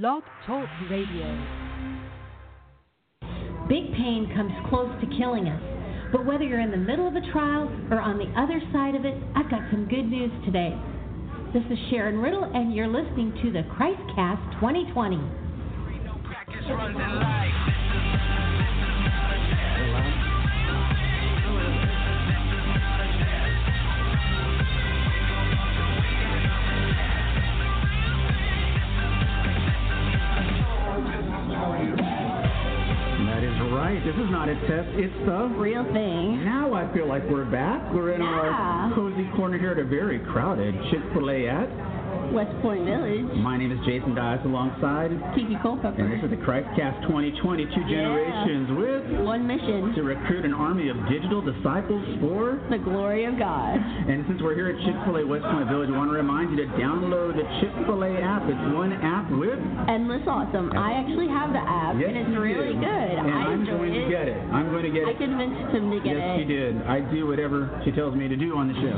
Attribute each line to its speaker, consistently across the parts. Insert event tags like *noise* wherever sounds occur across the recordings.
Speaker 1: Blog Talk Radio.
Speaker 2: Big pain comes close to killing us. But whether you're in the middle of a trial or on the other side of it, I've got some good news today. This is Sharon Riddle, and you're listening to the Christcast 2020.
Speaker 3: Is not a test. It's the
Speaker 2: Real thing.
Speaker 3: Now I feel like we're back. We're in
Speaker 2: Yeah.
Speaker 3: our cozy corner here at a very crowded Chick-fil-A at.
Speaker 2: West Point Village.
Speaker 3: My name is Jason Dias alongside,
Speaker 2: Kiki
Speaker 3: Cole,
Speaker 2: and
Speaker 3: this is the Christcast 2020 Two Generations with
Speaker 2: One mission.
Speaker 3: to recruit an army of digital disciples for.
Speaker 2: The glory of God.
Speaker 3: And since we're here at Chick-fil-A West Point Village, we want to remind you to download the Chick-fil-A app. It's one app with.
Speaker 2: Endless awesome. I actually have the app,
Speaker 3: Yes,
Speaker 2: and it's really
Speaker 3: do.
Speaker 2: good.
Speaker 3: And
Speaker 2: I
Speaker 3: I'm
Speaker 2: enjoy
Speaker 3: going
Speaker 2: it.
Speaker 3: to get it. I'm going to get it.
Speaker 2: I convinced him to get
Speaker 3: yes,
Speaker 2: it.
Speaker 3: she did. I do whatever she tells me to do on the show.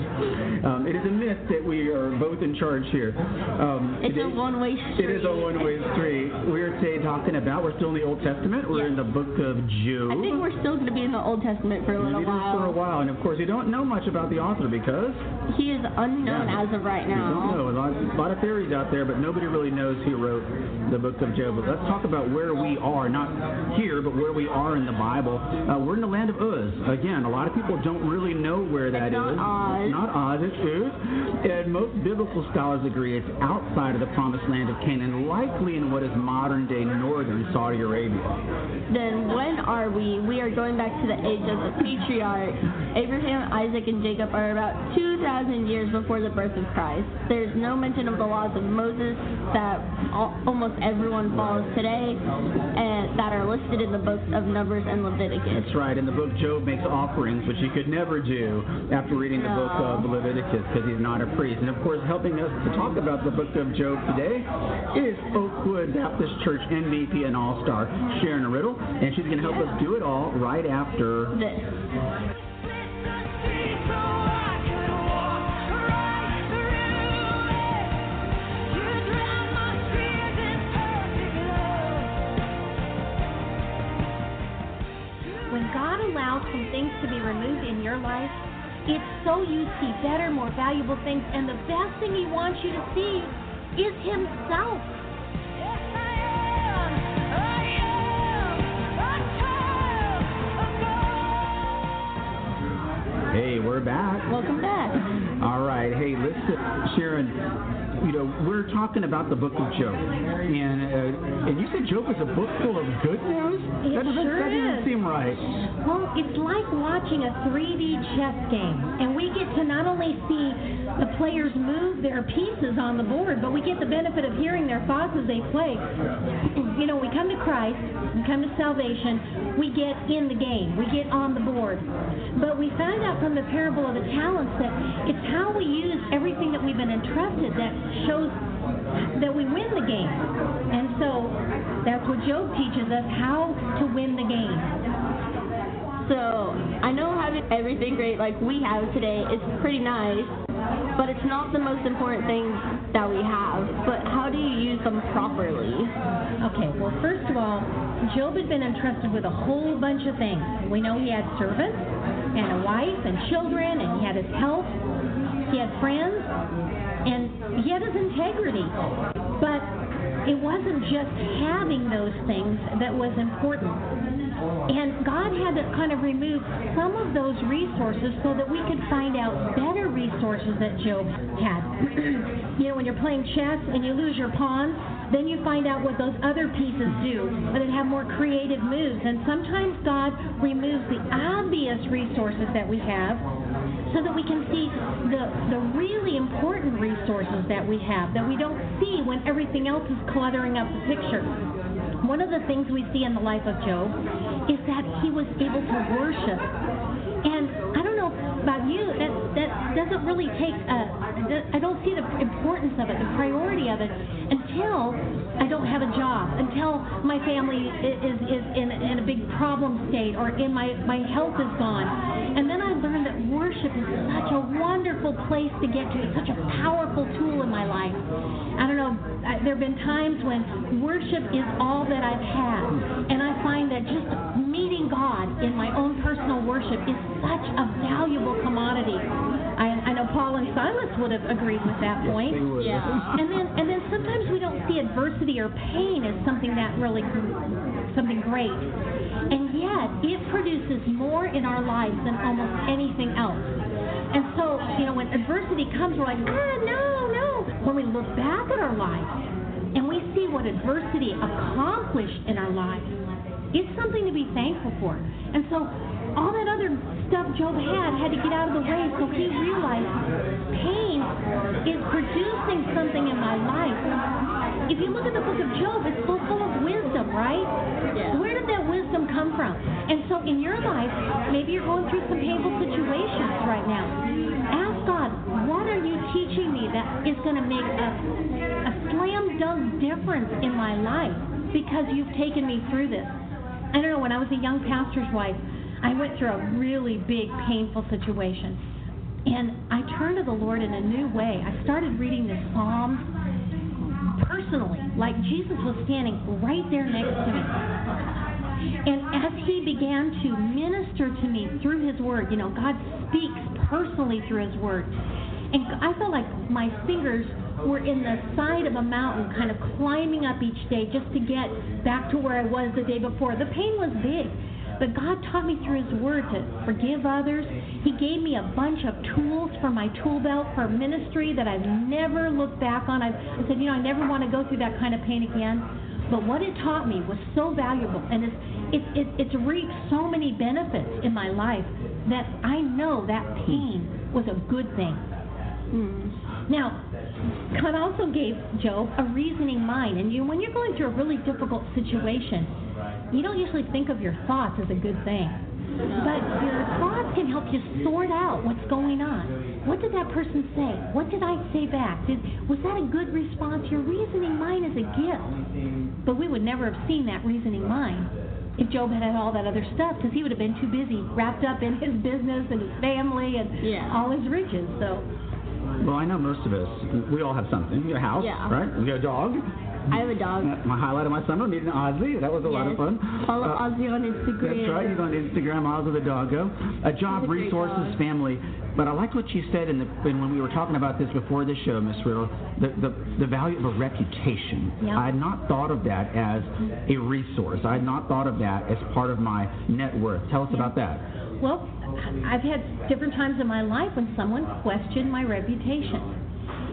Speaker 3: Um, it is a myth that we are both in charge here. Um,
Speaker 2: It's a one-way street.
Speaker 3: It is a one-way street. We're today talking about. We're still in the Old Testament. We're
Speaker 2: Yes.
Speaker 3: in the book of Job.
Speaker 2: I think we're still going to be in the Old Testament for a little
Speaker 3: It is
Speaker 2: while.
Speaker 3: for a while, and of course, you don't know much about the author because
Speaker 2: He is unknown
Speaker 3: Yeah.
Speaker 2: as of right now.
Speaker 3: you don't know. A lot, a lot of theories out there, but nobody really knows who wrote the book of Job. But let's talk about where we are, not here, but where we are in the Bible. Uh, we're in the land of Uz. Again, a lot of people don't really know where that is.
Speaker 2: It's not Oz.
Speaker 3: It's not Oz, it's Uz. And most biblical scholars agree it's outside of the promised land of Canaan, likely in what is modern day northern Saudi Arabia.
Speaker 2: Then when are we? We are going back to the age of the patriarchs. Abraham, Isaac, and Jacob are about 2,000 years before the birth of Christ. There's no mention of the laws of Moses that al- almost everyone follows today and that are listed in the books of Numbers and Leviticus.
Speaker 3: That's right. In the book, Job makes offerings, which he could never do after reading the book of Leviticus because he's not a priest. And of course, helping us to talk about the book of Job today is Oakwood Baptist Church MVP and All Star Sharon Riddle, and she's going to help us do it all right after.
Speaker 2: This.
Speaker 4: When God allows some things to be removed in your life, it's so you see better, more valuable things, and the best thing He wants you to see is Himself.
Speaker 3: We're back.
Speaker 2: Welcome back.
Speaker 3: All right. Hey, listen, Sharon. You know, we're talking about the book of Job, and uh, and you said Job is a book full of good news.
Speaker 4: It
Speaker 3: that doesn't,
Speaker 4: sure
Speaker 3: that doesn't
Speaker 4: is.
Speaker 3: seem right.
Speaker 4: Well, it's like watching a 3D chess game, and we get to not only see the players move their pieces on the board, but we get the benefit of hearing their thoughts as they play. You know, we come to Christ, we come to salvation, we get in the game, we get on the board. But we found out from the parable of the talents that it's how we use everything that we've been entrusted that shows that we win the game. And so that's what Job teaches us how to win the game.
Speaker 2: So I know having everything great like we have today is pretty nice, but it's not the most important thing that we have. But how do you use them properly?
Speaker 4: Okay, well, first of all, Job had been entrusted with a whole bunch of things. We know he had servants and a wife and children, and he had his health, he had friends, and he had his integrity. But it wasn't just having those things that was important. And God had to kind of remove some of those resources so that we could find out better resources that Job had. *clears throat* you know, when you're playing chess and you lose your pawns, then you find out what those other pieces do, but it have more creative moves. And sometimes God removes the obvious resources that we have so that we can see the, the really important resources that we have that we don't see when everything else is cluttering up the picture. One of the things we see in the life of Job is that he was able to worship. And I don't know about you, that, that doesn't really take. Uh, I don't see the importance of it, the priority of it, until I don't have a job, until my family is is in in a big problem state, or in my my health is gone, and then I learned that worship is such a wonderful place to get to. It's such a powerful tool in my life. I don't know. There have been times when worship is all that I've had, and I find that just God in my own personal worship is such a valuable commodity. I, I know Paul and Silas would have agreed with that point.
Speaker 2: Yeah. *laughs*
Speaker 4: And then and then sometimes we don't see adversity or pain as something that really something great. And yet it produces more in our lives than almost anything else. And so, you know, when adversity comes, we're like, ah, no, no. When we look back at our lives and we see what adversity accomplished in our lives, it's something to be thankful for. And so all that other stuff Job had had to get out of the way so he realized pain is producing something in my life. If you look at the book of Job, it's full, full of wisdom, right?
Speaker 2: Yeah.
Speaker 4: Where did that wisdom come from? And so in your life, maybe you're going through some painful situations right now. Ask God, what are you teaching me that is going to make a, a slam dunk difference in my life because you've taken me through this? I don't know, when I was a young pastor's wife, I went through a really big, painful situation. And I turned to the Lord in a new way. I started reading the Psalms personally, like Jesus was standing right there next to me. And as he began to minister to me through his word, you know, God speaks personally through his word. And I felt like my fingers were in the side of a mountain, kind of climbing up each day just to get back to where I was the day before. The pain was big. But God taught me through His Word to forgive others. He gave me a bunch of tools for my tool belt for ministry that I've never looked back on. I've, I said, you know, I never want to go through that kind of pain again. But what it taught me was so valuable, and it's it, it, it's reaped so many benefits in my life that I know that pain was a good thing.
Speaker 2: Hmm.
Speaker 4: Now, God also gave Job a reasoning mind, and you, when you're going through a really difficult situation, you don't usually think of your thoughts as a good thing. But your thoughts can help you sort out what's going on. What did that person say? What did I say back? Did, was that a good response? Your reasoning mind is a gift. But we would never have seen that reasoning mind if Job had had all that other stuff because he would have been too busy, wrapped up in his business and his family and
Speaker 2: Yeah.
Speaker 4: all his riches. So,
Speaker 3: Well, I know most of us, we all have something. You got a house,
Speaker 2: Yeah.
Speaker 3: right? You got a dog.
Speaker 2: I have a dog.
Speaker 3: My highlight of my summer, meeting Ozzy. That was a lot of fun.
Speaker 2: Follow
Speaker 3: Uh,
Speaker 2: Ozzy on Instagram.
Speaker 3: That's right. He's on Instagram, Oz the Doggo. A job,
Speaker 2: a
Speaker 3: resources,
Speaker 2: dog.
Speaker 3: family. But I liked what you said in the in when we were talking about this before the show, Miss Riddle. The, the the value of a reputation.
Speaker 4: Yeah.
Speaker 3: I had not thought of that as a resource. I had not thought of that as part of my net worth. Tell us about that.
Speaker 4: Well, I've had different times in my life when someone questioned my reputation.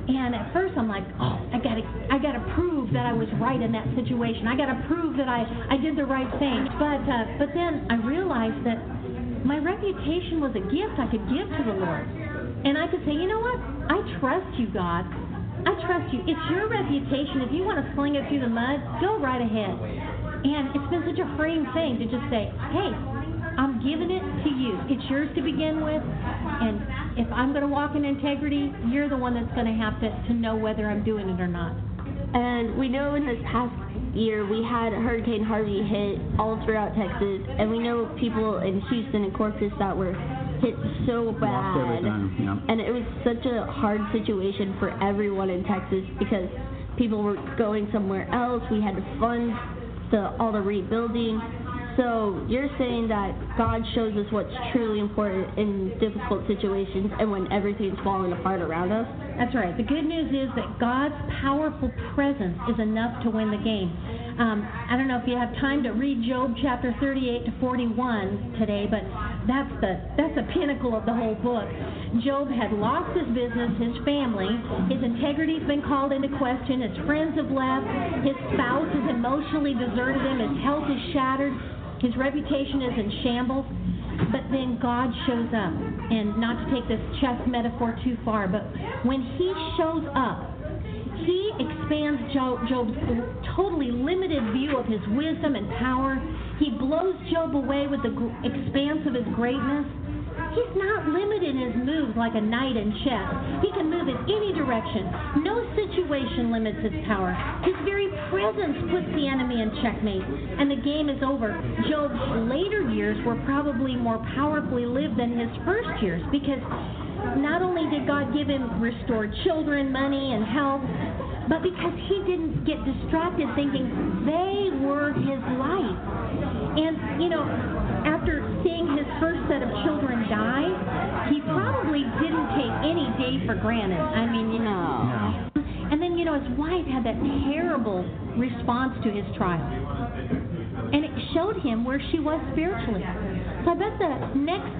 Speaker 4: And at first I'm like, oh, I gotta, I gotta prove that I was right in that situation. I gotta prove that I, I did the right thing. But, uh, but then I realized that my reputation was a gift I could give to the Lord. And I could say, you know what? I trust you, God. I trust you. It's your reputation. If you want to sling it through the mud, go right ahead. And it's been such a freeing thing to just say, hey, I'm giving it to you. It's yours to begin with. And if I'm going to walk in integrity, you're the one that's going to have to, to know whether I'm doing it or not.
Speaker 2: And we know in this past year we had Hurricane Harvey hit all throughout Texas, and we know people in Houston and Corpus that were hit so bad.
Speaker 3: Lost everything. Yeah.
Speaker 2: And it was such a hard situation for everyone in Texas because people were going somewhere else. We had to fund the all the rebuilding. So you're saying that God shows us what's truly important in difficult situations and when everything's falling apart around us.
Speaker 4: That's right. The good news is that God's powerful presence is enough to win the game. Um, I don't know if you have time to read Job chapter 38 to 41 today, but that's the that's the pinnacle of the whole book. Job had lost his business, his family, his integrity's been called into question, his friends have left, his spouse has emotionally deserted him, his health is shattered, his reputation is in shambles. But then God shows up, and not to take this chess metaphor too far, but when He shows up, He expands Job, Job's totally limited view of His wisdom and power. He blows Job away with the expanse of His greatness, He's not limited in his moves like a knight in chess. He can move in any direction. No situation limits his power. His very presence puts the enemy in checkmate, and the game is over. Job's later years were probably more powerfully lived than his first years because not only did God give him restored children, money, and health, but because he didn't get distracted thinking they were his life. And, you know, after seeing his first set of children die, he probably didn't take any day for granted. I mean, you know.
Speaker 3: No.
Speaker 4: And then, you know, his wife had that terrible response to his trial. And it showed him where she was spiritually. So I bet the next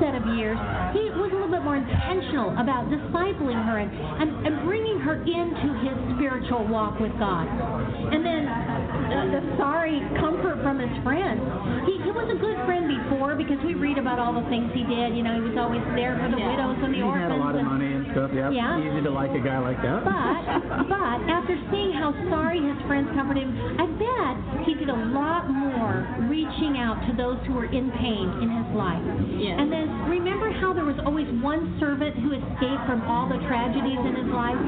Speaker 4: set of years, he was a little bit more intentional about discipling her and, and, and bringing her into his spiritual walk with God. And then uh, the sorry comfort from his friends. He, he was a good friend before because we read about all the things he did. You know, he was always there for the
Speaker 2: Yeah.
Speaker 4: widows and the
Speaker 3: He
Speaker 4: orphans.
Speaker 3: had a lot of
Speaker 4: and-
Speaker 3: money and stuff. Yeah,
Speaker 4: Yeah.
Speaker 3: easy to like a guy like that.
Speaker 4: but but after seeing how sorry his friends comforted him, I bet he did a lot more reaching out to those who were in pain in his life.
Speaker 2: Yeah.
Speaker 4: And then remember how there was always one servant who escaped from all the tragedies in his life?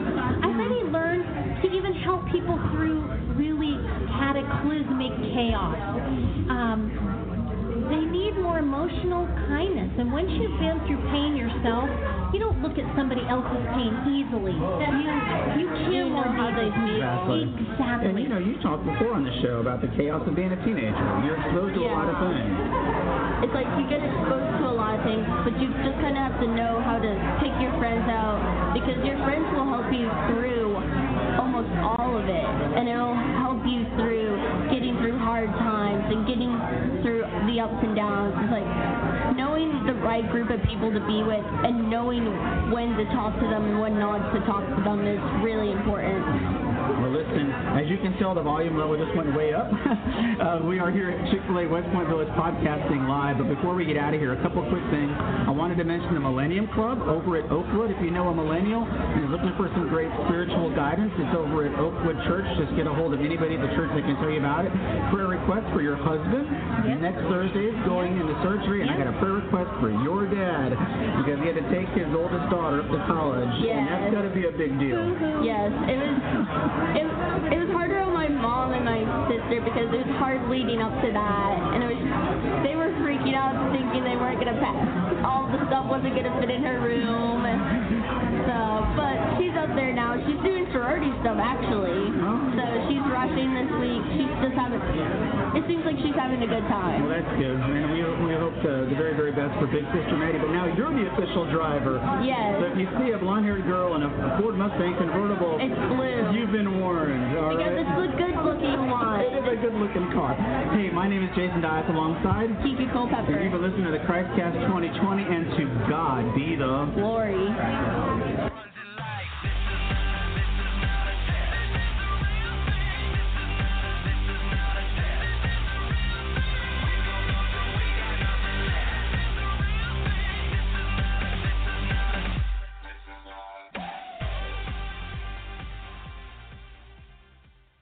Speaker 4: I bet he learned to even help people through really cataclysmic chaos. Um, they need more emotional kindness. And once you've been through pain yourself, you don't look at somebody else's pain easily. You, you care
Speaker 2: You
Speaker 4: more
Speaker 2: how they
Speaker 4: deeply.
Speaker 3: Exactly.
Speaker 4: Exactly.
Speaker 3: And you know, you talked before on the show about the chaos of being a teenager. You're exposed to a lot of things.
Speaker 2: It's like you get exposed to a things, but you just kind of have to know how to pick your friends out because your friends will help you through almost all of it, and it'll help you through getting through hard times and getting through the ups and downs. It's like knowing the right group of people to be with and knowing when to talk to them and when not to talk to them is really important.
Speaker 3: Listen, as you can tell, the volume level just went way up. *laughs* uh, we are here at Chick-fil-A West Point Village podcasting live, but before we get out of here, a couple quick things. I wanted to mention the Millennium Club over at Oakwood. If you know a millennial and is looking for some great spiritual guidance, it's over at Oakwood Church. Just get a hold of anybody at the church that can tell you about it. Prayer request for your husband.
Speaker 4: Yes.
Speaker 3: Next Thursday is going into surgery, and I got a prayer request for your dad because he had to take his oldest daughter up to college, and that's
Speaker 2: Yes.
Speaker 3: got to be a big deal.
Speaker 2: Yes, it was. It, it was harder on my mom and my sister because it was hard leading up to that, and it was. They were freaking out, thinking they weren't gonna pass. All the stuff wasn't gonna fit in her room and sorority stuff actually. So she's rushing this week. She's just having. It seems like she's having a good time.
Speaker 3: Well, that's good, and we, we hope uh, the very, very best for Big Sister Maddie. But now you're the official driver.
Speaker 2: Yes.
Speaker 3: So if you see a blonde-haired girl in a Ford Mustang convertible,
Speaker 2: It's blue.
Speaker 3: you've been warned. All
Speaker 2: Because
Speaker 3: right.
Speaker 2: it's the good-looking one.
Speaker 3: It is a good-looking car. Hey, my name is Jason Dias alongside.
Speaker 2: Kiki Culpepper.
Speaker 3: And you've been listening to the Christcast 2020, and to God be the
Speaker 2: Glory.